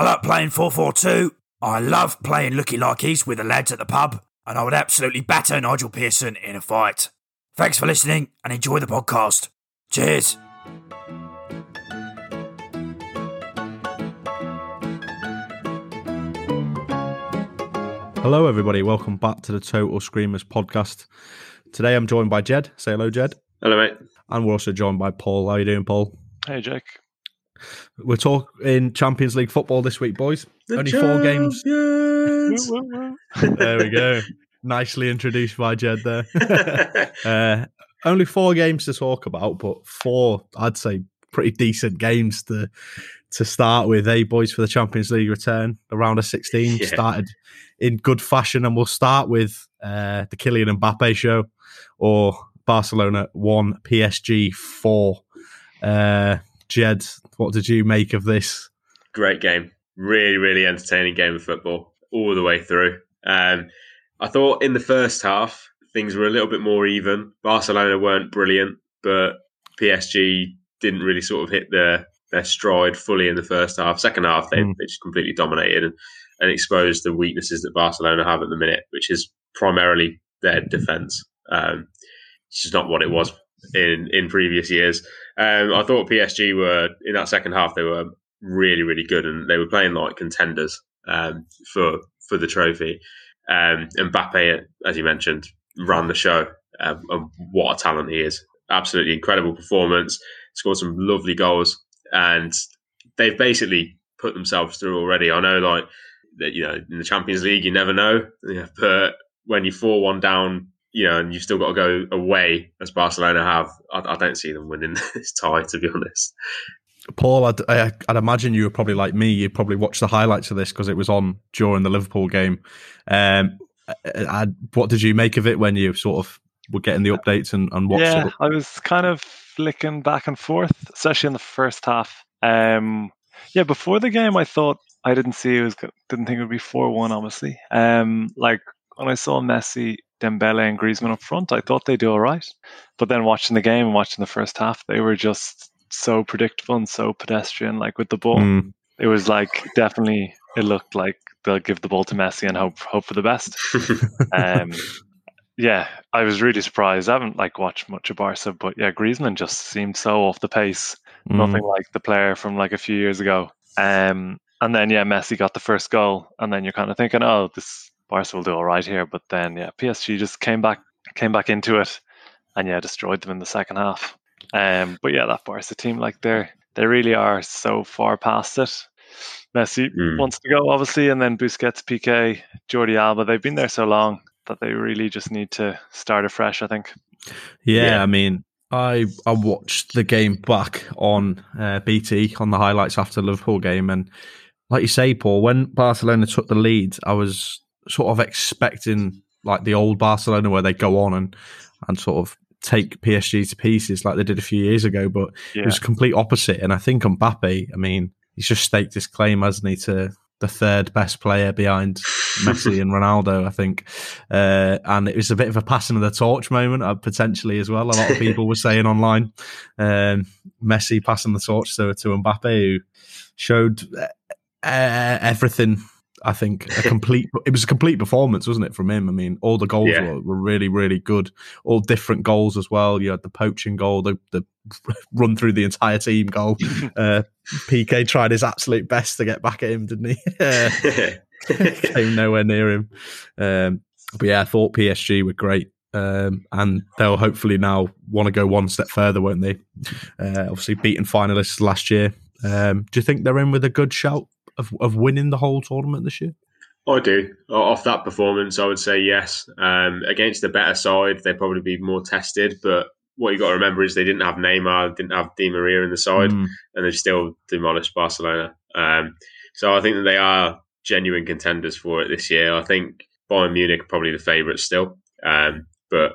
I like playing 4-4-2. I love playing looky likeys with the lads at the pub, and I would absolutely batter Nigel Pearson in a fight. Thanks for listening and enjoy the podcast. Cheers. Hello, everybody. Welcome back to the Total Screamers podcast. Today I'm joined by Jed. Say hello, Jed. Hello, mate. And we're also joined by Paul. How are you doing, Paul? Hey, Jake. We're talking Champions League football this week, boys. The Only four games. There we go. Nicely introduced by Jed there. uh, only four games to talk about, but four, I'd say, pretty decent games to to start with. Eh, boys, for the Champions League return, the round of 16 Yeah. started in good fashion, and we'll start with uh, the Kylian Mbappe show or Barcelona 1, PSG 4. Uh, Jed, what did you make of this? Great game. Really, really entertaining game of football all the way through. Um, I thought in the first half, things were a little bit more even. Barcelona weren't brilliant, but PSG didn't really sort of hit their, their stride fully in the first half. Second half, they, Mm. they just completely dominated and, and exposed the weaknesses that Barcelona have at the minute, which is primarily their defence. Um, it's just not what it was in, in previous years. Um, I thought PSG were, in that second half, they were really, really good and they were playing like contenders um, for for the trophy. Um, and Mbappe, as you mentioned, ran the show. Um, and what a talent he is! Absolutely incredible performance. Scored some lovely goals, and they've basically put themselves through already. I know, like that, you know, in the Champions League, you never know, yeah, but when you four one down, you know, and you've still got to go away as Barcelona have, I, I don't see them winning this tie. To be honest, Paul, I'd, I- I'd imagine you were probably like me. You probably watched the highlights of this because it was on during the Liverpool game. Um, I, I- what did you make of it when you sort of were getting the updates and, and watched yeah, it? I was kind of flicking back and forth, especially in the first half. Um, yeah, before the game, I thought I didn't see it was go- didn't think it would be four one. Honestly, um, like when I saw Messi, Dembele, and Griezmann up front, I thought they'd do all right. But then watching the game and watching the first half, they were just so predictable and so pedestrian. Like with the ball, Mm. it was like definitely it looked like they'll give the ball to Messi and hope hope for the best. um, yeah, I was really surprised. I haven't like watched much of Barca, but yeah, Griezmann just seemed so off the pace. Mm. Nothing like the player from like a few years ago. Um, and then yeah, Messi got the first goal, and then you're kind of thinking, oh, this Barca will do all right here. But then yeah, PSG just came back came back into it, and yeah, destroyed them in the second half. Um, but yeah, that Barca team, like they're they really are so far past it. Messi Mm. wants to go, obviously, and then Busquets, Piqué, Jordi Alba. They've been there so long that they really just need to start afresh. I think. Yeah, Yeah. I mean, I I watched the game back on uh, BT on the highlights after the Liverpool game, and like you say, Paul, when Barcelona took the lead, I was sort of expecting like the old Barcelona where they go on and and sort of take PSG to pieces like they did a few years ago, but Yeah. it was complete opposite. And I think Mbappe, I mean, he's just staked his claim, hasn't he, to the third best player behind Messi and Ronaldo, I think. Uh, and it was a bit of a passing of the torch moment, uh, potentially as well. A lot of people were saying online, um, Messi passing the torch to, to Mbappe, who showed uh, everything. I think a complete. It was a complete performance, wasn't it, from him? I mean, all the goals Yeah. were, were really, really good. All different goals as well. You had the poaching goal, the the run through the entire team goal. Uh, Piqué tried his absolute best to get back at him, didn't he? Uh, came nowhere near him. Um, but yeah, I thought PSG were great. Um, and they'll hopefully now want to go one step further, won't they? Uh, obviously, beating finalists last year. Um, do you think they're in with a good shout of, of winning the whole tournament this year? I do. Off that performance, I would say yes. Um, against the better side, they'd probably be more tested. But what you got to remember is they didn't have Neymar, didn't have Di Maria in the side, Mm. and they've still demolished Barcelona. Um, so I think that they are genuine contenders for it this year. I think Bayern Munich are probably the favourites still. Um, but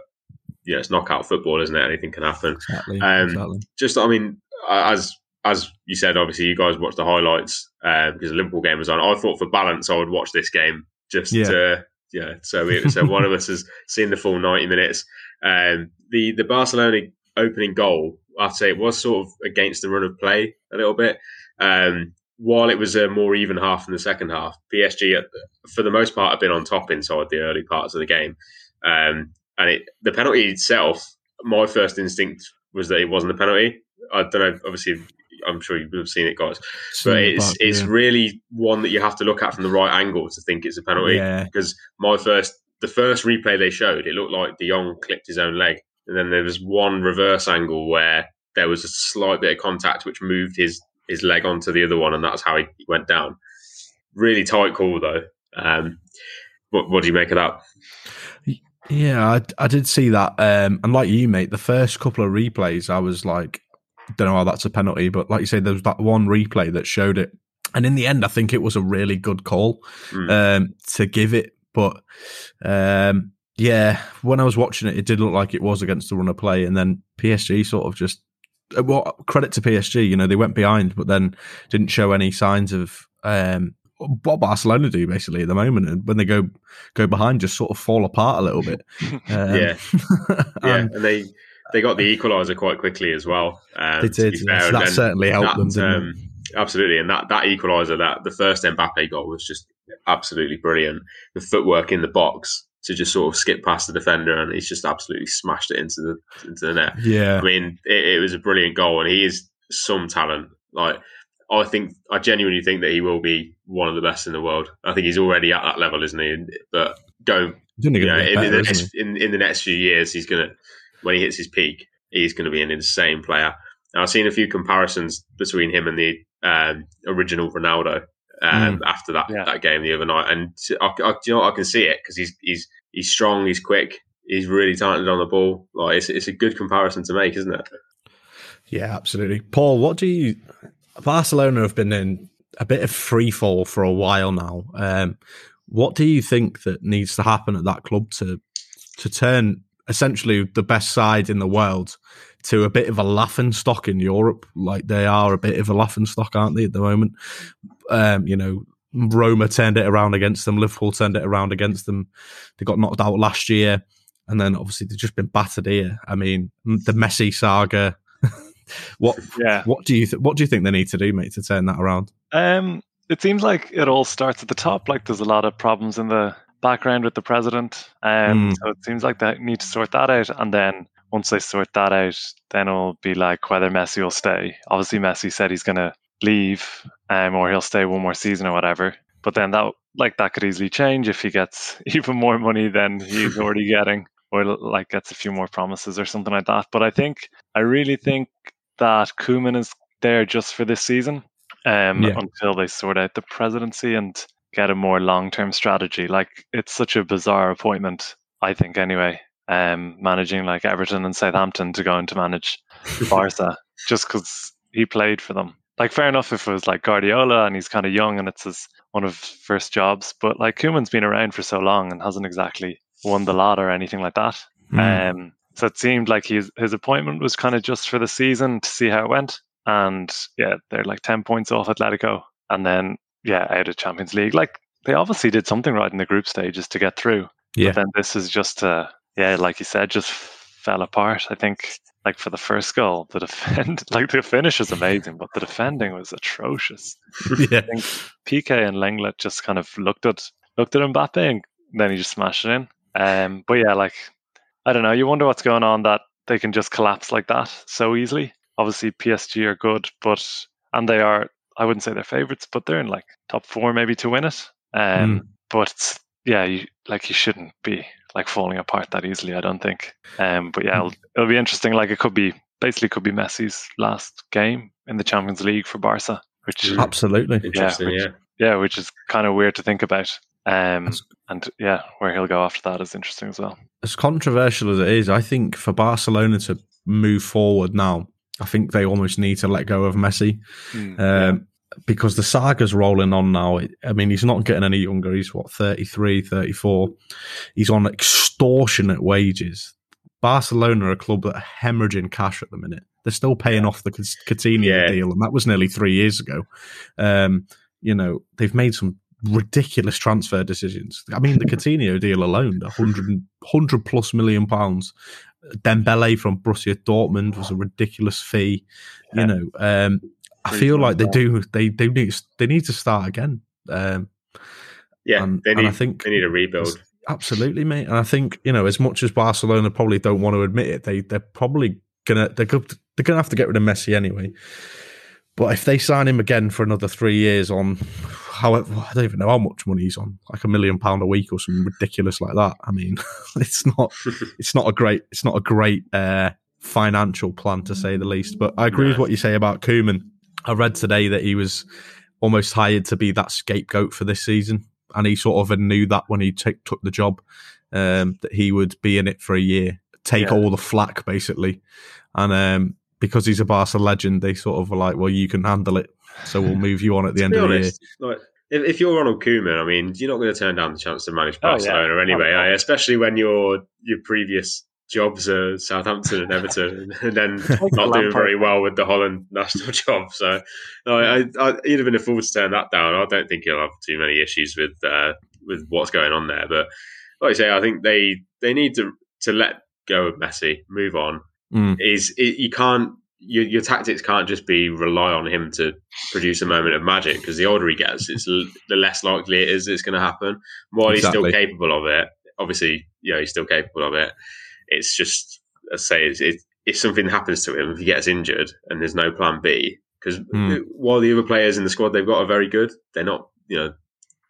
yeah, it's knockout football, isn't it? Anything can happen. Exactly. Um, exactly. just I mean, as as you said, obviously you guys watched the highlights uh, because the Liverpool game was on. I thought for balance, I would watch this game just Yeah. to yeah. So we, so one of us has seen the full ninety minutes. Um, the the Barcelona opening goal, I'd say it was sort of against the run of play a little bit. Um, while it was a more even half in the second half, PSG for the most part have been on top inside the early parts of the game. Um, and it, the penalty itself, my first instinct was that it wasn't a penalty. I don't know. Obviously, I'm sure you've seen it, guys. But it's But, it's yeah. really one that you have to look at from the right angle to think it's a penalty. Yeah. Because my first, the first replay they showed, it looked like De Jong clipped his own leg, and then there was one reverse angle where there was a slight bit of contact which moved his his leg onto the other one, and that's how he went down. Really tight call though. Um, what what do you make of that? Yeah, I, I did see that. Um, and like you, mate, the first couple of replays, I was like, don't know how that's a penalty, but like you say, there was that one replay that showed it. And in the end, I think it was a really good call Mm. um, to give it. But um, yeah, when I was watching it, it did look like it was against the run of play. And then PSG sort of just, uh, well, credit to PSG, you know, they went behind, but then didn't show any signs of um, what Barcelona do basically at the moment. And when they go go behind, just sort of fall apart a little bit. Um, Yeah. Yeah, and and they they got the equaliser quite quickly as well. Um, They did, so that certainly helped them, didn't um, Absolutely, and that that equaliser, that the first Mbappe goal was just absolutely brilliant. The footwork in the box to just sort of skip past the defender, and he's just absolutely smashed it into the into the net. yeah, I mean, it, it was a brilliant goal, and he is some talent. Like, I think, I genuinely think that he will be one of the best in the world. I think he's already at that level, isn't he? But go, He's only you know, in, better, the next, in, in the next few years, he's gonna when he hits his peak, he's gonna be an insane player. And I've seen a few comparisons between him and the um, original Ronaldo um, after that Yeah. that game the other night, and I, I, you know? I can see it because he's he's he's strong, he's quick, he's really talented on the ball. Like it's, it's a good comparison to make, isn't it? Yeah, absolutely. Paul, what do you? Barcelona have been in a bit of free fall for a while now. Um, what do you think that needs to happen at that club to to turn essentially the best side in the world to a bit of a laughing stock in Europe? Like they are a bit of a laughing stock, aren't they, at the moment? Um, you know, Roma turned it around against them. Liverpool turned it around against them. They got knocked out last year, and then obviously they've just been battered here. I mean, the Messi saga. what Yeah. what do you th- what do you think they need to do, mate, to turn that around? Um, it seems like it all starts at the top. Like there's a lot of problems in the background with the president. Um, Mm. so it seems like they need to sort that out. And then once they sort that out, then it'll be like whether Messi will stay. Obviously, Messi said he's going to leave, um, or he'll stay one more season or whatever. But then that like that could easily change if he gets even more money than he's already getting, or like gets a few more promises or something like that. But I think I really think that Koeman is there just for this season um, Yeah. until they sort out the presidency and get a more long term strategy. Like it's such a bizarre appointment, I think. Anyway, um, managing like Everton and Southampton to go into manage Barca just because he played for them. Like fair enough if it was like Guardiola and he's kind of young and it's his one of first jobs, but like Koeman's been around for so long and hasn't exactly won the lot or anything like that. Hmm. Um, So it seemed like his his appointment was kind of just for the season to see how it went. And yeah, they're like ten points off Atletico, and then yeah, out of Champions League. Like they obviously did something right in the group stages to get through. Yeah. But then this is just uh yeah, like you said, just fell apart. I think like for the first goal, the defend like the finish is amazing, but the defending was atrocious. yeah. I think Piqué and Lenglet just kind of looked at looked at Mbappe and then he just smashed it in. Um, but yeah, like I don't know. You wonder what's going on that they can just collapse like that so easily. Obviously, PSG are good, but and they are. I wouldn't say they're favorites, but they're in like top four maybe to win it. Um, But yeah, you, like you shouldn't be like falling apart that easily. I don't think. Um, but yeah, it'll, it'll be interesting. Like it could be basically could be Messi's last game in the Champions League for Barca, which Mm. Absolutely. Interesting, which- yeah. yeah, which is kind of weird to think about. Um, and yeah, where he'll go after that is interesting as well. As controversial as it is, I think for Barcelona to move forward now, I think they almost need to let go of Messi. Mm, um, because the saga's rolling on now. I mean, he's not getting any younger. He's what, 33, 34. He's on extortionate wages. Barcelona are a club that are hemorrhaging cash at the minute. They're still paying off the Coutinho Yeah. deal, and that was nearly three years ago. Um, you know, they've made some ridiculous transfer decisions. I mean, the Coutinho deal alone, 100, 100 plus million pounds. Dembele from Borussia Dortmund was a ridiculous fee. Yeah. You know, um, I feel like they do. They they need they need to start again. Um, Yeah, and- they and I think- they need a rebuild. absolutely, mate. And I think you know, as much as Barcelona probably don't want to admit it, they they're probably gonna they're they're gonna have to get rid of Messi anyway. But if they sign him again for another three years on, however, I don't even know how much money he's on, like a million pound a week or something ridiculous like that. I mean, it's not, it's not a great, it's not a great uh, financial plan to say the least. But I agree with what you say about Koeman. I read today that he was almost hired to be that scapegoat for this season, and he sort of knew that when he take, took the job, um, that he would be in it for a year, take Yeah. all the flack basically, and um, because he's a Barca legend, they sort of were like, "Well, you can handle it, so we'll move you on at the end be of the year." honest, like if, if you're Ronald Koeman, I mean, you're not going to turn down the chance to manage Oh, yeah. Barcelona anyway, Oh, are you? especially when your your previous jobs are Southampton and Everton, and then not doing very well with the Holland national job. So, no, I, I, he'd have been a fool to turn that down. I don't think he'll have too many issues with uh, with what's going on there. But like I say, I think they they need to to let go of Messi, move on. Mm. Is it, you can't your, your tactics can't just be rely on him to produce a moment of magic because the older he gets, it's l- the less likely it is it's going to happen. While he's still capable of it, obviously, you know, he's still capable of it. It's just, I say, it's, it, if something happens to him, if he gets injured and there's no plan B, because Hmm. while the other players in the squad they've got are very good, they're not, you know,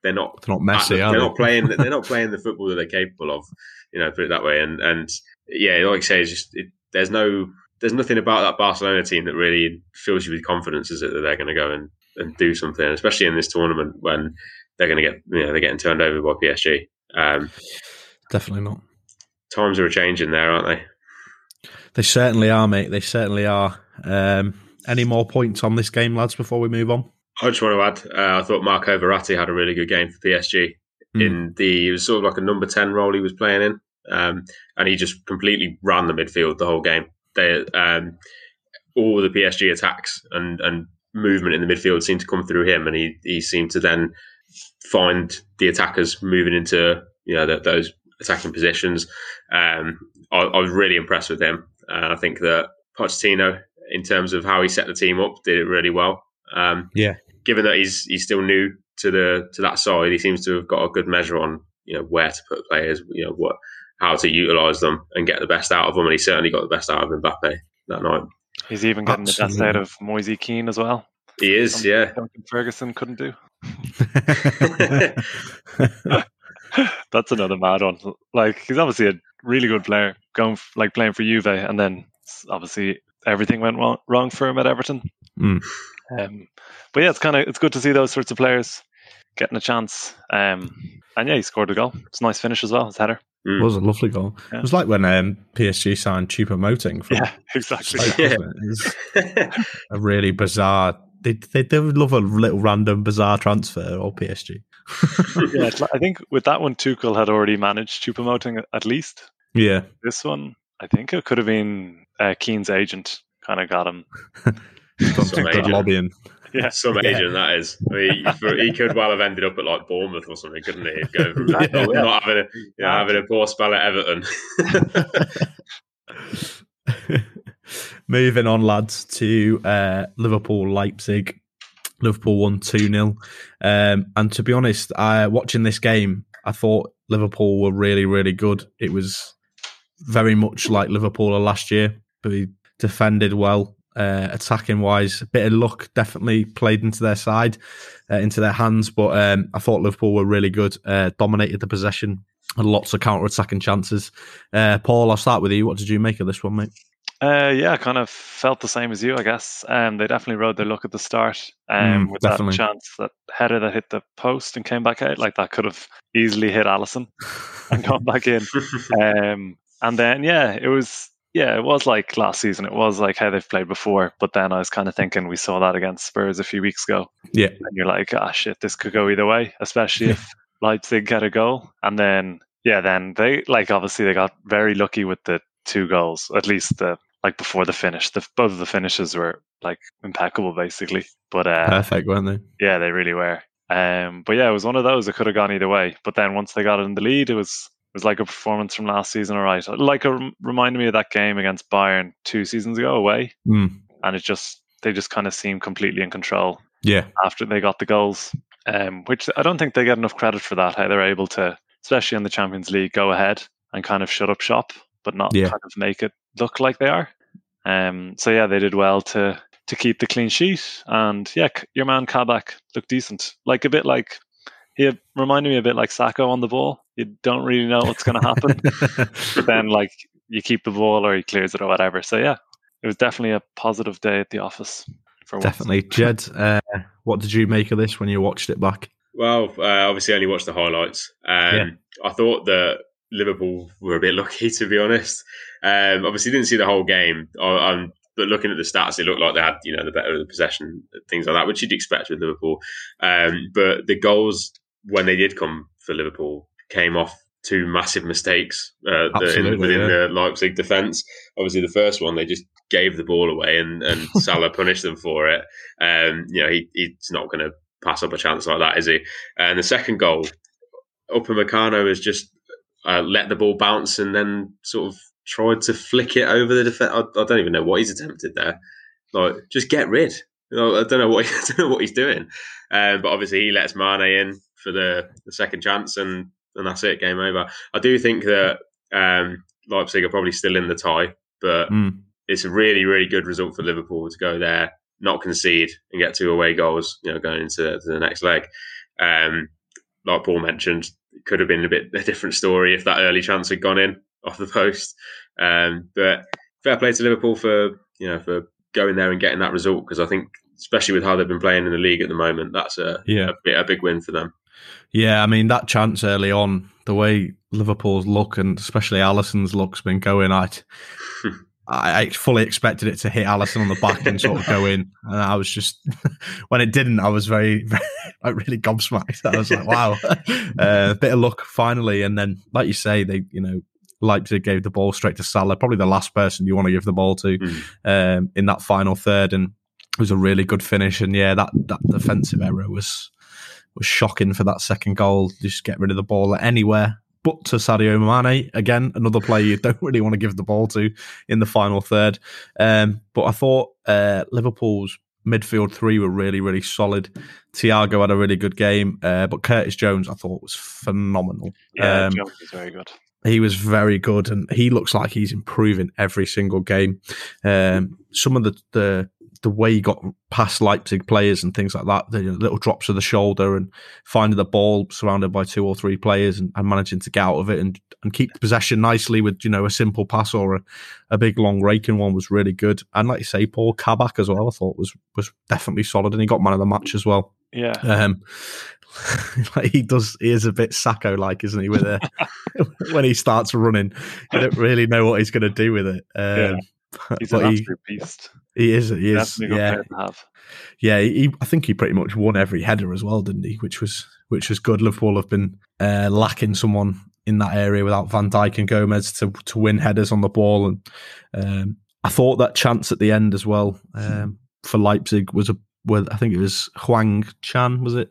they're not They're not messy, they're are they? not playing. They're not playing the football that they're capable of. You know, put it that way. And and yeah, like I say, it's just it, there's no there's nothing about that Barcelona team that really fills you with confidence, is it, that they're going to go and, and do something, especially in this tournament when they're going to get you know they're getting turned over by PSG. Um, Definitely not. times are changing there, aren't they? They certainly are, mate. They certainly are. Um, any more points on this game, lads, before we move on? I just want to add, uh, I thought Marco Verratti had a really good game for PSG. Mm. In the, it was sort of like a number ten role he was playing in, um, and he just completely ran the midfield the whole game. They, um, all the PSG attacks and and movement in the midfield seemed to come through him, and he he seemed to then find the attackers moving into you know th those attacking positions. Um, I, I was really impressed with him. Uh, I think that Pochettino, in terms of how he set the team up, did it really well. Um, Yeah. given that he's he's still new to the to that side, he seems to have got a good measure on you know where to put players, you know what how to utilize them and get the best out of them, and he certainly got the best out of Mbappe that night. He's even getting the best out of Moise Kean as well. He is, Something yeah. Duncan Ferguson couldn't do. That's another mad one. Like he's obviously a really good player, going f- like playing for Juve, and then obviously everything went wrong, wrong for him at Everton. Mm. Um, but yeah, it's kind of it's good to see those sorts of players getting a chance. Um, and yeah, he scored a goal. It's a nice finish as well. His header. Mm. It was a lovely goal. Yeah. It was like when um, PSG signed Choupo-Moting from Yeah, exactly. Stoke, Yeah. it? A really bizarre. They, they they would love a little random bizarre transfer or PSG. yeah, I think with that one, Tuchel had already managed Choupo-Moting at least. Yeah, This one, I think it could have been uh, Kean's agent kind of got him. Some agent. lobbying. Yeah. Some Yeah. agent that is. I mean, he, he could well have ended up at like Bournemouth or something, couldn't he? Go from Yeah. not, not having a you know, having a poor spell at Everton. Moving on, lads, to uh, Liverpool Leipzig. Liverpool won 2 0. Um, and to be honest, I, watching this game, I thought Liverpool were really, really good. It was very much like Liverpool of last year, but he defended well, uh, attacking wise. A bit of luck definitely played into their side, uh, into their hands. But um, I thought Liverpool were really good, uh, dominated the possession, and lots of counter attacking chances. Uh, Paul, I'll start with you. What did you make of this one, mate? Uh, yeah, I kind of felt the same as you, I guess. Um, they definitely rode their luck at the start um, Mm, with definitely. that chance, that header that hit the post and came back out. Like that could have easily hit Alisson and gone back in. Um, and then, yeah, it was, yeah, it was like last season. It was like how they've played before. But then I was kind of thinking we saw that against Spurs a few weeks ago. Yeah. And you're like, ah, shit, this could go either way, especially if Leipzig get a goal. And then, yeah, then they, like, obviously they got very lucky with the two goals, at least the, like before the finish. The, both of the finishes were like impeccable, basically. But uh, Perfect, weren't they? yeah, they really were. Um, but yeah, it was one of those that could have gone either way. But then once they got in the lead, it was was like a performance from last season. All right, like it reminded me of that game against Bayern two seasons ago away, Mm. and it just they just kind of seemed completely in control Yeah. after they got the goals. Um, which I don't think they get enough credit for that. How they're able to, especially in the Champions League, go ahead and kind of shut up shop, but not Yeah. kind of make it look like they are. Um, so yeah, they did well to to keep the clean sheet, and yeah, your man Kabak looked decent, like a bit like he reminded me a bit like Sakho on the ball. You don't really know what's going to happen, but then like you keep the ball or he clears it or whatever. So yeah, it was definitely a positive day at the office. For once. Definitely. Jed, uh, what did you make of this when you watched it back? Well, uh, obviously, I only watched the highlights. Um, Yeah. I thought that Liverpool were a bit lucky, to be honest. Um, obviously, didn't see the whole game. I, I'm, but looking at the stats, it looked like they had, you know, the better of the possession, things like that, which you'd expect with Liverpool. Um, but the goals, when they did come for Liverpool, came off two massive mistakes uh, the- in, within yeah. the Leipzig defence. Obviously, the first one, they just gave the ball away and, and Salah punished them for it. Um, you know, he, he's not going to pass up a chance like that, is he? And the second goal, Upamecano has just uh, let the ball bounce and then sort of tried to flick it over the defense. I, I don't even know what he's attempted there. Like, just get rid. You know, I don't know what I don't know what he's doing. Um, but obviously, he lets Mane in for the, the second chance, and and that's it. Game over. I do think that um, Leipzig are probably still in the tie, but Mm. it's a really, really good result for Liverpool to go there, not concede, and get two away goals. You know, going into to the next leg. Um, like Paul mentioned, it could have been a bit a different story if that early chance had gone in off the post. Um, but fair play to Liverpool for you know for going there and getting that result because I think, especially with how they've been playing in the league at the moment, that's a Yeah. a, bit, a big win for them. Yeah, I mean that chance early on, the way Liverpool's look and especially Alisson's look's been going, I, I fully expected it to hit Allison on the back and sort of go in, and I was just when it didn't, I was very, very like really gobsmacked. I was like, wow, uh, a bit of luck finally, and then like you say, they you know Leipzig gave the ball straight to Salah, probably the last person you want to give the ball to Mm. um, in that final third, and it was a really good finish. And yeah, that that defensive error was was shocking for that second goal. Just get rid of the ball anywhere. But to Sadio Mane, again, another player you don't really want to give the ball to in the final third. Um, but I thought uh, Liverpool's midfield three were really, really solid. Thiago had a really good game, uh, but Curtis Jones I thought was phenomenal. Yeah, Um, Jones is very good. he was very good, and he looks like he's improving every single game. Um, some of the, the the way he got past Leipzig players and things like that, the little drops of the shoulder and finding the ball surrounded by two or three players and, and managing to get out of it and, and keep the possession nicely with you know a simple pass or a, a big long raking one was really good. And like you say, Paul Kabak as well, I thought was was definitely solid, and he got man of the match as well. Yeah, Um, like he does. He is a bit Sakho like, isn't he? With when he starts running, you don't really know what he's going to do with it. Um, he's but an he, absolute beast. He is. He is. Definitely a good Yeah, yeah. He, I think he pretty much won every header as well, didn't he? Which was which was good. Liverpool have been uh, lacking someone in that area without Van Dijk and Gomez to to win headers on the ball. And um, I thought that chance at the end as well um, for Leipzig was a well, I think it was Huang Chan was it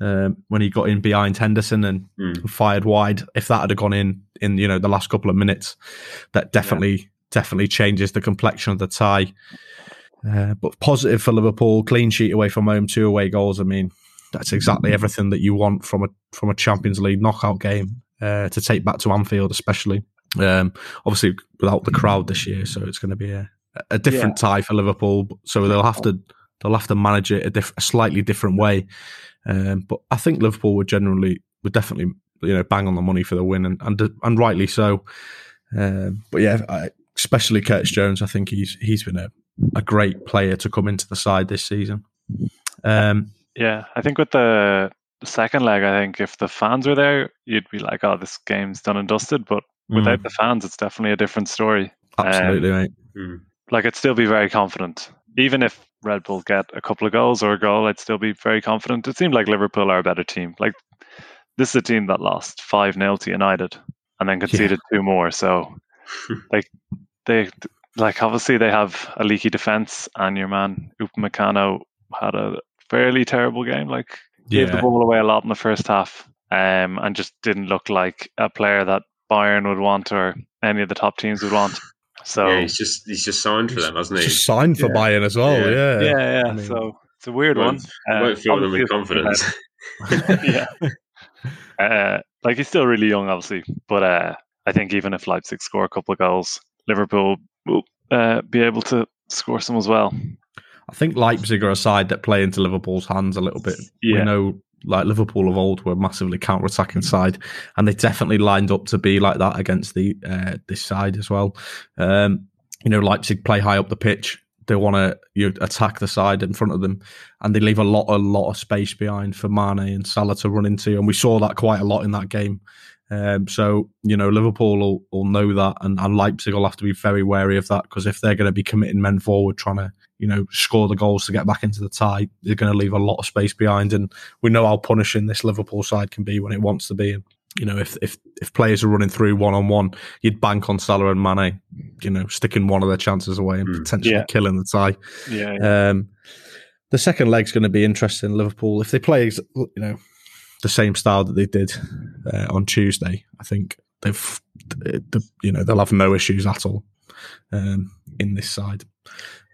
um, when he got in behind Henderson and Mm. fired wide. If that had gone in in you know the last couple of minutes, that definitely definitely changes the complexion of the tie. Uh, but positive for Liverpool, clean sheet away from home, two away goals. I mean, that's exactly everything that you want from a from a Champions League knockout game uh, to take back to Anfield, especially. Um, obviously, without the crowd this year, so it's going to be a, a different tie for Liverpool. So they'll have to they'll have to manage it a, diff- a slightly different way. Um, but I think Liverpool would generally would definitely you know bang on the money for the win and and, and rightly so. Um, but yeah, I, especially Curtis Jones, I think he's he's been a, a great player to come into the side this season. Um, Yeah, I think with the the second leg, I think if the fans were there, you'd be like, "Oh, this game's done and dusted." But without Mm. the fans, it's definitely a different story. absolutely, mate. Mm. Like, I'd still be very confident, even if Red Bull get a couple of goals or a goal. I'd still be very confident. It seemed like Liverpool are a better team. Like, this is a team that lost five 0 to United and then conceded two more. So, like, they like obviously they have a leaky defense, and your man Upamecano had a fairly terrible game. Like, gave the ball away a lot in the first half, um, and just didn't look like a player that Bayern would want or any of the top teams would want. So yeah, he's just he's just signed for them, hasn't he? Just signed for Yeah. Bayern as well. Yeah. Yeah, yeah, yeah. I mean, so it's a weird one. Won't, Uh, won't fill them with confidence. yeah. Uh, like he's still really young, obviously, but uh, I think even if Leipzig score a couple of goals, Liverpool will uh, be able to score some as well. I think Leipzig are a side that play into Liverpool's hands a little bit. Yeah. We know, like Liverpool of old, were massively counter-attacking side, and they definitely lined up to be like that against the uh, this side as well. Um, you know, Leipzig play high up the pitch. They want to you attack the side in front of them, and they leave a lot, a lot of space behind for Mane and Salah to run into, and we saw that quite a lot in that game. Um, so you know, Liverpool will, will know that, and, and Leipzig will have to be very wary of that because if they're going to be committing men forward, trying to you know score the goals to get back into the tie, they're going to leave a lot of space behind, and we know how punishing this Liverpool side can be when it wants to be. And you know, if if if players are running through one on one, you'd bank on Salah and Mane, you know, sticking one of their chances away and Mm. potentially Yeah. killing the tie. Yeah, Um, the second leg's going to be interesting. Liverpool, if they play, you know, the same style that they did uh, on Tuesday, I think they've, the, you know, they'll have no issues at all um, in this side.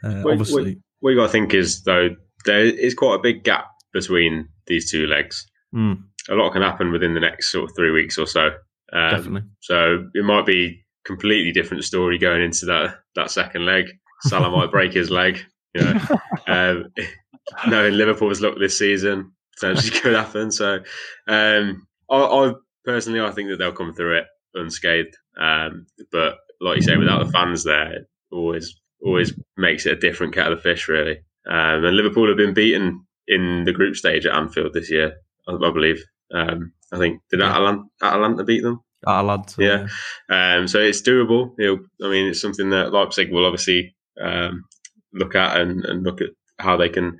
Uh, Wait, obviously, wait. What you got to think is though there is quite a big gap between these two legs. Mm, A lot can happen within the next sort of three weeks or so. Um, definitely. So it might be completely different story going into that that second leg. Salah might break his leg. You know, um, knowing Liverpool's luck this season potentially could happen. So, um, I, I personally, I think that they'll come through it unscathed. Um, but like you say, without the fans there, it always always makes it a different kettle of fish, really. Um, and Liverpool have been beaten in the group stage at Anfield this year, I, I believe. Um, I think did Yeah. Atalanta, Atalanta beat them? Lads, uh, Yeah. Um, so it's doable. Know, I mean, it's something that Leipzig will obviously um, look at and, and look at how they can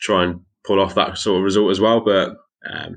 try and pull off that sort of result as well. But um,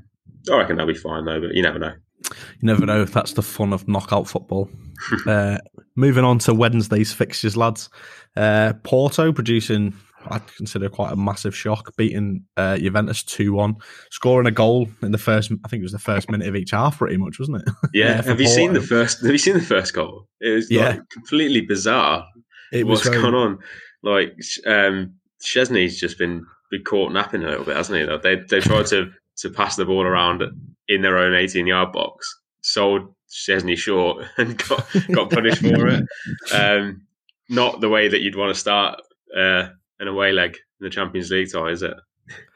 I reckon they'll be fine though. But you never know. You never know if that's the fun of knockout football. uh, moving on to Wednesday's fixtures, lads. Uh, Porto producing, I'd consider quite a massive shock, beating uh, Juventus 2 1, scoring a goal in the first, I think it was the first minute of each half, pretty much, wasn't it? Yeah. have you seen the first? Have you seen the first goal? It was Yeah. like completely bizarre. It What's going on? Like um, Szczesny's just been been caught napping a little bit, hasn't he? They they tried to to pass the ball around in their own eighteen yard box, sold Szczesny short, and got got punished for it. Um, not the way that you'd want to start uh, an away leg in the Champions League tie, is it?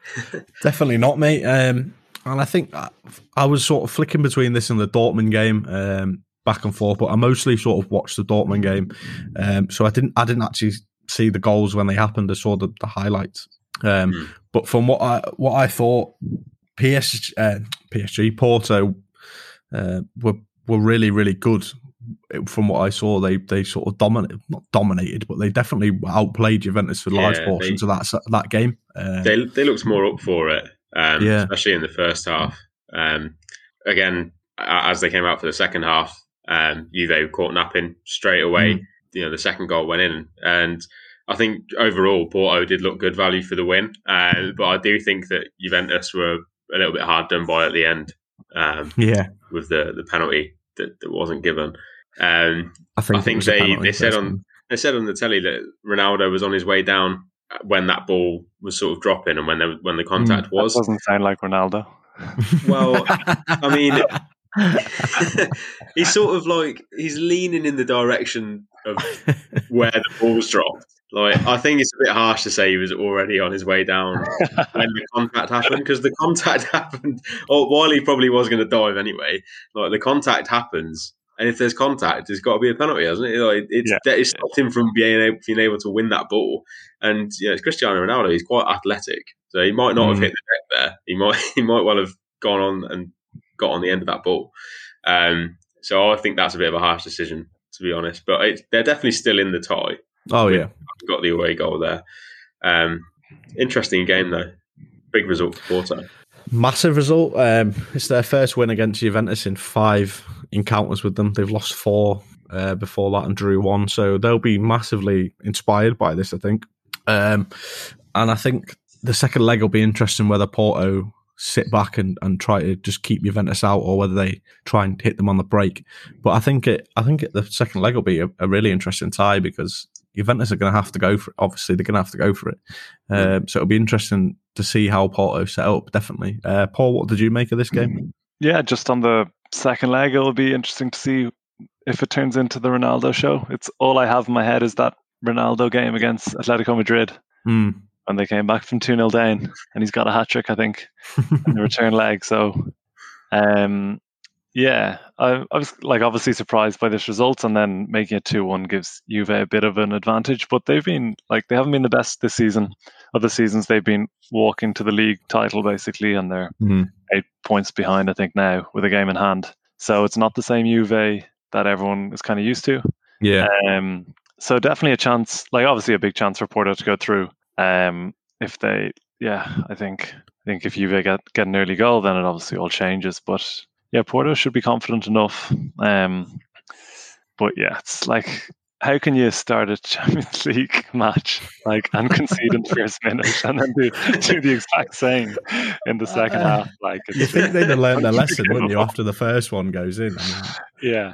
Definitely not, mate. Um, and I think I, I was sort of flicking between this and the Dortmund game, um, back and forth. But I mostly sort of watched the Dortmund game, um, so I didn't. I didn't actually see the goals when they happened. I saw the, the highlights. Um, Hmm. But from what I what I thought, PSG, uh, PSG Porto uh, were were really really good. From what I saw, they they sort of dominated, not dominated, but they definitely outplayed Juventus for large Yeah, portions they- of that that game. Uh, they they looked more up for it, um, Yeah. especially in the first half. Um, again, as they came out for the second half, um, Juve caught napping straight away. Mm. You know, the second goal went in, and I think overall Porto did look good value for the win. Uh, but I do think that Juventus were a little bit hard done by at the end um, Yeah, with the the penalty that, that wasn't given. Um, I think, I think they, they said on they said on the telly that Ronaldo was on his way down when that ball was sort of dropping and when there, when the contact That was. doesn't sound like Ronaldo. Well, I mean, he's sort of like he's leaning in the direction of where the ball's dropped. Like I think it's a bit harsh to say he was already on his way down when the contact happened because the contact happened. Or while he probably was going to dive anyway, like the contact happens, and if there's contact, there's got to be a penalty, hasn't it? Like it's Yeah. it stopped him from being able being able to win that ball. And you know, it's Cristiano Ronaldo. He's quite athletic, so he might not have Mm. hit the deck there. He might he might well have gone on and got on the end of that ball. Um, so I think that's a bit of a harsh decision, to be honest. But they're definitely still in the tie. Oh yeah, Got the away goal there. Um, interesting game though. Big result for Porto. massive result. Um, it's their first win against Juventus in five encounters with them. They've lost four uh, before that and drew one, so they'll be massively inspired by this. I think, um, and I think the second leg will be interesting whether Porto sit back and, and try to just keep Juventus out, or whether they try and hit them on the break. But I think it, I think it, the second leg will be a, a really interesting tie because Juventus are going to have to go for it. Obviously, they're going to have to go for it. Um, so it'll be interesting to see how Porto set up. Definitely, uh, Paul. What did you make of this game? Yeah, just on the second leg, it'll be interesting to see if it turns into the Ronaldo show. It's all I have in my head is that Ronaldo game against Atletico Madrid Hmm. when they came back from 2 0 down, and he's got a hat trick, I think, in the return leg. So, um, yeah, I, I was like obviously surprised by this result, and then making it 2 1 gives Juve a bit of an advantage. But they've been like, they haven't been the best this season. Other seasons, they've been walking to the league title basically, and they're Mhm. eight points behind, I think, now with a game in hand. So it's not the same Juve that everyone is kind of used to. Yeah, Um, so definitely a chance, like obviously a big chance for Porto to go through. Um, if they, yeah, I think, I think if Juve get get an early goal, then it obviously all changes. But yeah, Porto should be confident enough. Um, but yeah, it's like. How can you start a Champions League match like and concede in the first minute and then do, do the exact same in the second half? Like you think they'd have learned their lesson, wouldn't you? After the first one goes in, I, mean, Yeah.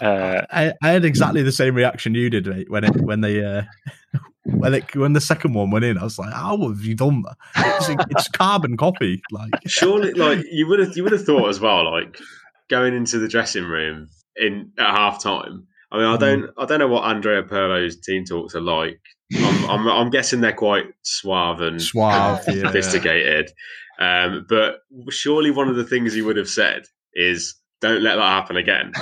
Uh, I, I had exactly the same reaction you did mate, when it when they uh, when it when the second one went in. I was like, "How have you done that? It's, it's carbon copy." Like, Surely, like you would have you would have thought as well, like going into the dressing room in at half time. I mean, I don't I don't know what Andrea Pirlo's team talks are like. I'm, I'm, I'm guessing they're quite suave and Suave, and yeah. sophisticated. Um, but surely one of the things he would have said is, "Don't let that happen again."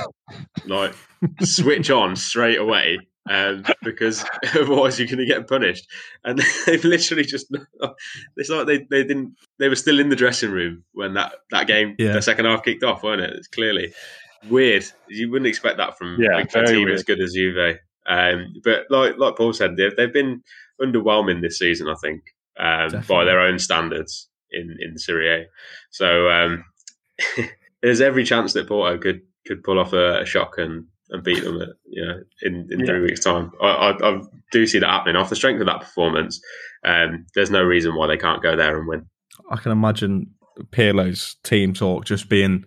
Like switch on straight away. Um, because otherwise you're going to get punished, and they've literally just—it's like they, they didn't. They were still in the dressing room when that, that game, Yeah. the second half kicked off, weren't it? It's clearly weird. You wouldn't expect that from Yeah, like, a team weird. as good as Juve. Um, but like like Paul said, they've, they've been underwhelming this season. I think um, by their own standards in in Serie A. So um, there's every chance that Porto could could pull off a, a shock and, and beat them. At, you know, in, in three weeks' time. I, I, I do see that happening. Off the strength of that performance, um, there's no reason why they can't go there and win. I can imagine Pirlo's team talk just being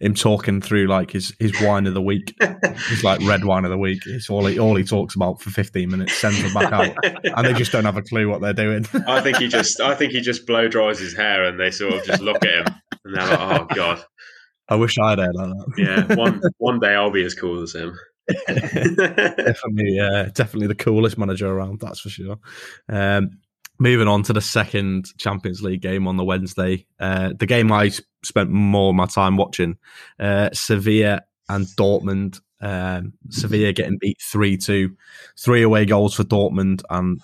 him talking through like his, his wine of the week. It's like red wine of the week. It's all he all he talks about for 15 minutes, sends them back out, and they just don't have a clue what they're doing. I think he just I think he just blow dries his hair and they sort of just look at him and they're like, oh god, I wish I had heard like that. yeah, one one day I'll be as cool as him. definitely, uh, definitely the coolest manager around. That's for sure. Um, moving on to the second Champions League game on the Wednesday, uh, the game I spent more of my time watching, uh, Sevilla and Dortmund. Um, Sevilla getting beat three two, three away goals for Dortmund, and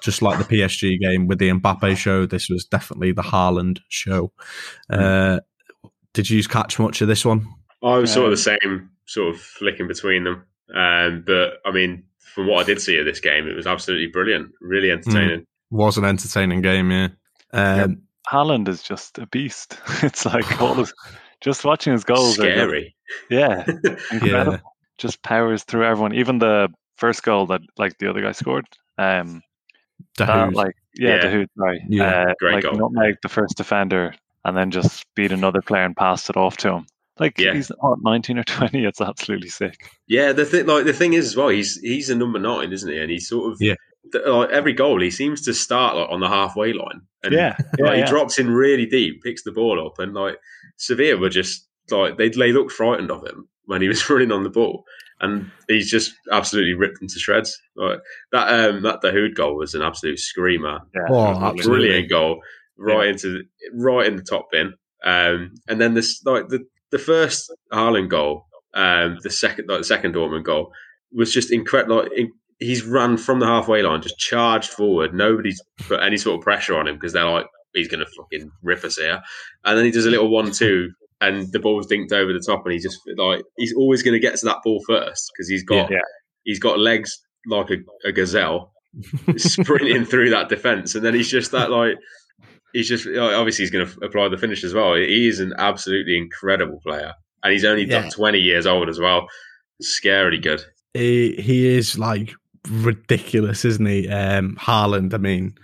just like the PSG game with the Mbappe show, this was definitely the Haaland show. Uh, did you catch much of this one? I was sort of the same, sort of flicking between them. Um, but I mean, from what I did see of this game, it was absolutely brilliant, really entertaining. Was an entertaining game, yeah. Um, Haaland is just a beast. It's like all his just watching his goals. are just- Scary. yeah, incredible. Yeah. Just powers through everyone. Even the first goal that like the other guy scored. Um, that, like yeah, Yeah. the Dahoud, sorry. Yeah, uh, great like goal. nutmeg the first defender and then just beat another player and passed it off to him. Like Yeah. he's what, nineteen or twenty. It's absolutely sick. Yeah, the thing, like the thing is as well, he's he's a number nine, isn't he? And he's sort of Yeah. th- like every goal he seems to start like on the halfway line, and Yeah, yeah, like, yeah. he drops in really deep, picks the ball up, and like Sevilla were just like they they looked frightened of him when he was running on the ball, and he's just absolutely ripped into shreds. Like that um that Dahoud goal was an absolute screamer, Yeah, Oh, it was lovely. absolutely. brilliant goal, right into right in the top bin. Um, and then this like the the first Haaland goal, um, the second like the second Dortmund goal was just incredible. Like, in, he's run from the halfway line, just charged forward. Nobody's put any sort of pressure on him because they're like he's going to fucking rip us here. And then he does a little one-two, and the ball's dinked over the top, and he just like he's always going to get to that ball first because he's got Yeah. he's got legs like a, a gazelle sprinting through that defense, and then he's just that like he's just obviously he's going to apply the finish as well. He is an absolutely incredible player, and he's only Yeah. twenty years old as well. Scarily good. he, he is like ridiculous, isn't he? Um, Haaland. I mean,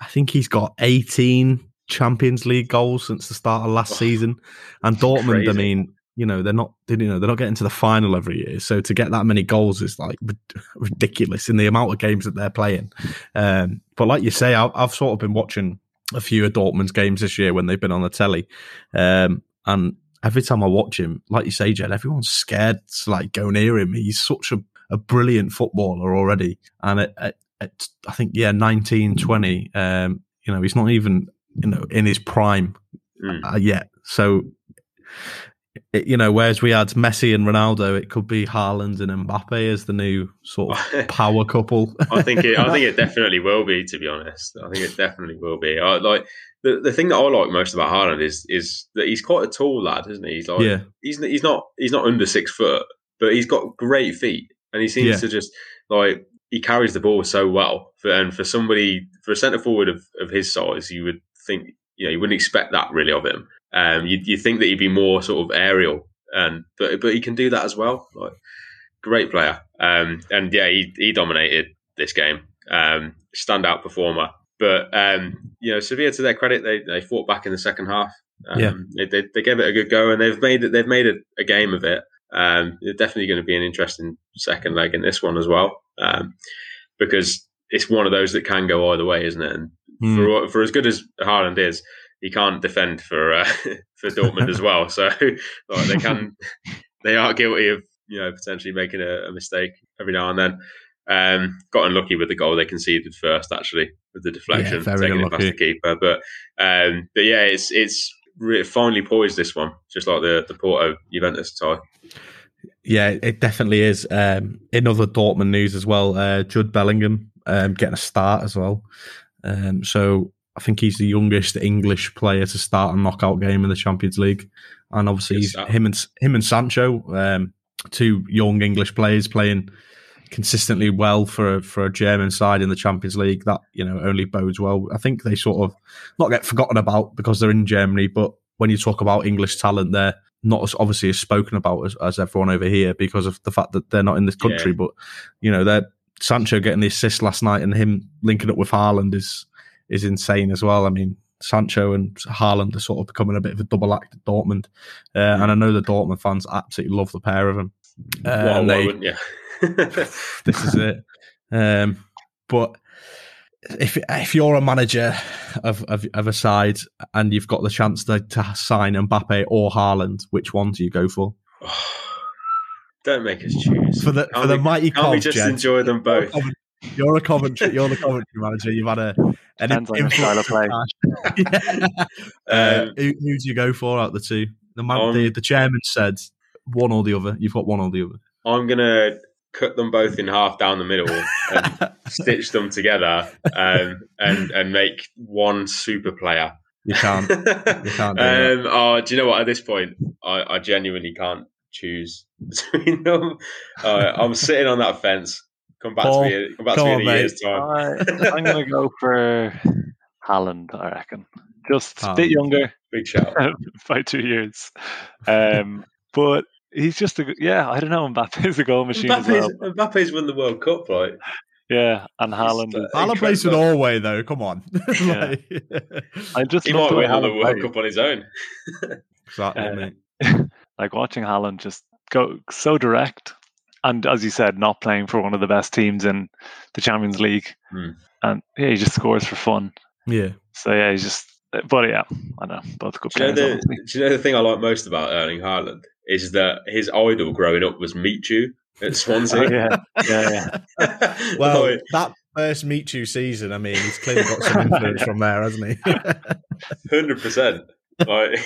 I think he's got 18 Champions League goals since the start of last Oh, season, and Dortmund. I mean, you know, they're not, you know, they're not getting to the final every year. So to get that many goals is like ridiculous in the amount of games that they're playing. Um, but like you say, I've, I've sort of been watching a few of Dortmund's games this year when they've been on the telly, um, and every time I watch him, like you say, Jed, everyone's scared to like go near him. He's such a, a brilliant footballer already. And at, at, at I think, yeah, 19, 20, um, you know, he's not even, you know, in his prime Mm. uh, yet. So, it, you know, whereas we had Messi and Ronaldo, it could be Haaland and Mbappe as the new sort of power couple. I think it, I think it definitely will be. To be honest, I think it definitely will be. I, like the the thing that I like most about Haaland is is that he's quite a tall lad, isn't he? He's like yeah. he's he's not he's not under six foot, but he's got great feet, and he seems Yeah. to just like he carries the ball so well. For, and for somebody for a centre forward of, of his size, you would think you know you wouldn't expect that really of him. Um, you you think that he'd be more sort of aerial, and but but he can do that as well. Like great player, um, and yeah, he he dominated this game. Um, standout performer. But um, you know, Sevilla, to their credit, they, they fought back in the second half. Um, Yeah. they, they, they gave it a good go, and they've made it. They've made a, a game of it. Um, it's definitely going to be an interesting second leg in this one as well, um, because it's one of those that can go either way, isn't it? And Hmm. for for as good as Haaland is, he can't defend for uh, for Dortmund as well. So like, they can they are guilty of you know potentially making a, a mistake every now and then. Um, got unlucky with the goal they conceded first, actually, with the deflection, very taking it past the keeper. But um, but yeah, it's it's re- finally poised this one, just like the the Porto Juventus tie. Yeah, it definitely is. Um, in other Dortmund news as well, uh, Jude Bellingham um, getting a start as well. Um, so I think he's the youngest English player to start a knockout game in the Champions League, and obviously he's, him and him and Sancho, um, two young English players playing consistently well for a, for a German side in the Champions League. That you know only bodes well. I think they sort of not get forgotten about because they're in Germany, but when you talk about English talent, they're not as obviously as spoken about as, as everyone over here because of the fact that they're not in this country. Yeah. But you know, they're Sancho getting the assist last night and him linking up with Haaland is is insane as well. I mean, Sancho and Haaland are sort of becoming a bit of a double act at Dortmund, uh, and I know the Dortmund fans absolutely love the pair of them. Uh, why they- wouldn't you? this is it. Um, but if if you're a manager of, of of a side and you've got the chance to, to sign Mbappe or Haaland, which one do you go for? Don't make us choose For the Can't for the we- mighty Can't we just Jed? enjoy them both? You're a Coventry. You're the Coventry manager. You've had a an Depends on your style of play. Yeah. uh, Um, who, who do you go for out of the two? The man, Um, the, the chairman said one or the other. You've got one or the other. I'm gonna cut them both in half down the middle and stitch them together um, and and make one super player. You can't. You can't do um, oh, do you know what? At this point, I, I genuinely can't choose between them. Uh, I'm sitting on that fence. Come back Paul, to me. Come back come to me on, in a mate. year's time. I, I'm going to go for Haaland. I reckon. Just a bit younger, Big shout. by two years. Um, but he's just a yeah. I don't know. Mbappe's a goal machine as Mbappe's, well. Mbappe's won the World Cup, right? Yeah, and Haaland. Is, Haaland plays for incredible. Norway, though. Come on. Yeah. Like- I just He love might the way win another Haaland World plays. Cup on his own. exactly, Uh, like watching Haaland just go so direct, and as you said, not playing for one of the best teams in the Champions League, Hmm. and yeah, he just scores for fun. Yeah. So yeah, he's just. But yeah, I know both good Do you, know players. the, do you know the thing I like most about Erling Haaland is that his idol growing up was Michu at Swansea. Oh, yeah, yeah, yeah. Well, Like, that first Michu season, I mean, he's clearly got some influence from there, hasn't he? hundred percent. Like,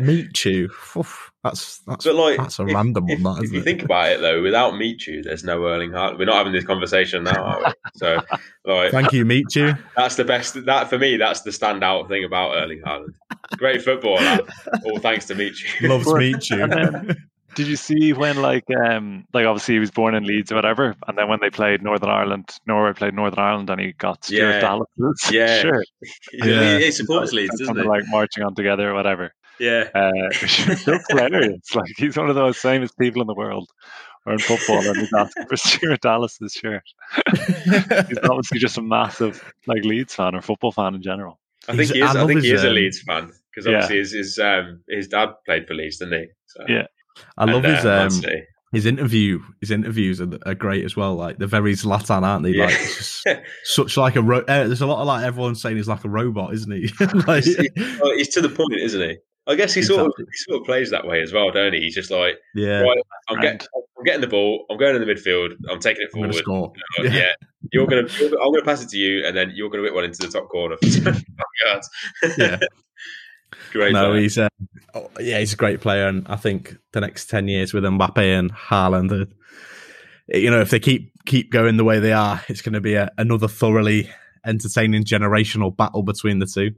Meet You. Oof, that's that's but like, that's a if- random if, one, that if isn't you it? think about it, though, without Michu, there's no Erling Haaland. We're not having this conversation now, are we? So, like, Thank you, Michu. that's the best. That for me, that's the standout thing about Erling Haaland. Great footballer, all thanks to Michu. Loves Michu. Then- Did you see when like um like obviously he was born in Leeds or whatever, and then when they played Northern Ireland, Norway played Northern Ireland, and he got Stuart Yeah. Yeah. Dallas's shirt. he, he supports Leeds, doesn't he? like marching on together or whatever. Yeah. Uh, it's hilarious. Like he's one of the most famous people in the world, or in football, and he's asking for Stuart Dallas's shirt. He's obviously just a massive like Leeds fan or football fan in general. I think He's- he is. I I, love think he is a Leeds fan because Yeah. obviously his his, um, his dad played for Leeds, didn't he? So, Yeah. I love his uh, um, his interview. His interviews are, are great as well. Like they're very Zlatan, aren't they? Yeah. Like it's just such like a ro- uh, there's a lot of like everyone saying he's like a robot, isn't he? like, He's- Well, he's to the point, isn't he? I guess he sort of he sort of plays that way as well, don't he? He's just like, yeah, right, I'm getting I'm getting the ball, I'm going in the midfield, I'm taking it forward. Uh, yeah. you're gonna, you're, I'm gonna pass it to you, and then you're gonna whip one into the top corner for yards. Yeah. Great. no, player. he's uh, oh, yeah, he's a great player, and I think the next ten years with Mbappe and Haaland, uh, you know, if they keep keep going the way they are, it's going to be a, another thoroughly entertaining generational battle between the two,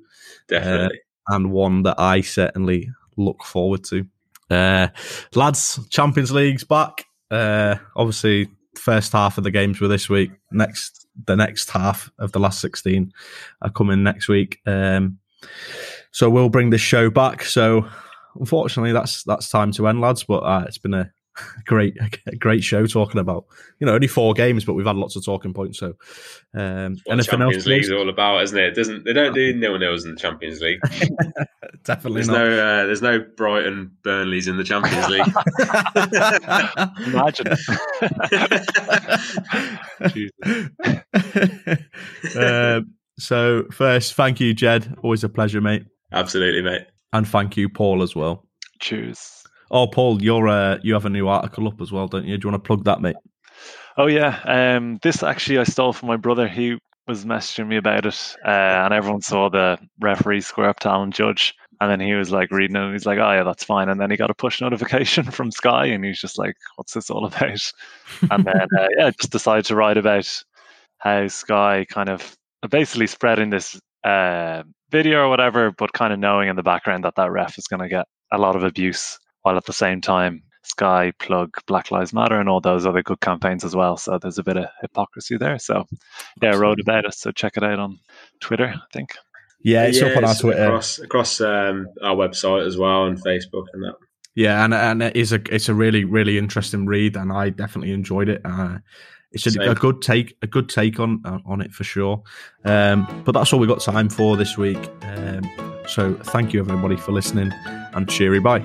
definitely. And one that I certainly look forward to. Uh, lads, Champions League's back. Uh, obviously, first half of the games were this week. Next, the next half of the last sixteen are coming next week. Um, so we'll bring this show back. So unfortunately, that's that's time to end, lads. But uh, it's been a great great show talking about you know only four games, but we've had lots of talking points. So um, what anything Champions else? League's Bruce? all about, isn't it? it? Doesn't they don't do nil nils in the Champions League? Definitely There's not. no uh, there's no Brighton Burnleys in the Champions League. Imagine. Jesus. Um, so first, thank you, Jed. Always a pleasure, mate. Absolutely, mate. And thank you, Paul, as well. Cheers. Oh, Paul, you're uh, you have a new article up as well, don't you? Do you want to plug that, mate? Oh yeah, um, this actually I stole from my brother. He was messaging me about it, uh, and everyone saw the referee square up to Alan Judge, and then he was like reading it, and he's like, "Oh yeah, that's fine." And then he got a push notification from Sky, and he's just like, "What's this all about?" and then uh, yeah, just decided to write about how Sky kind of basically spreading this uh, video or whatever, but kind of knowing in the background that that ref is going to get a lot of abuse, while at the same time Sky plug Black Lives Matter and all those other good campaigns as well. So there's a bit of hypocrisy there. So yeah, I wrote about it. So check it out on Twitter, I think. Yeah, it's up on our Twitter. across across um, our website as well and Facebook and that. Yeah, and and it is a it's a really really interesting read, and I definitely enjoyed it. Uh, it's a, a good take a good take on uh, on it for sure. Um, but that's all we got time for this week. Um, so thank you everybody for listening, and cheery bye.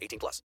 18 plus.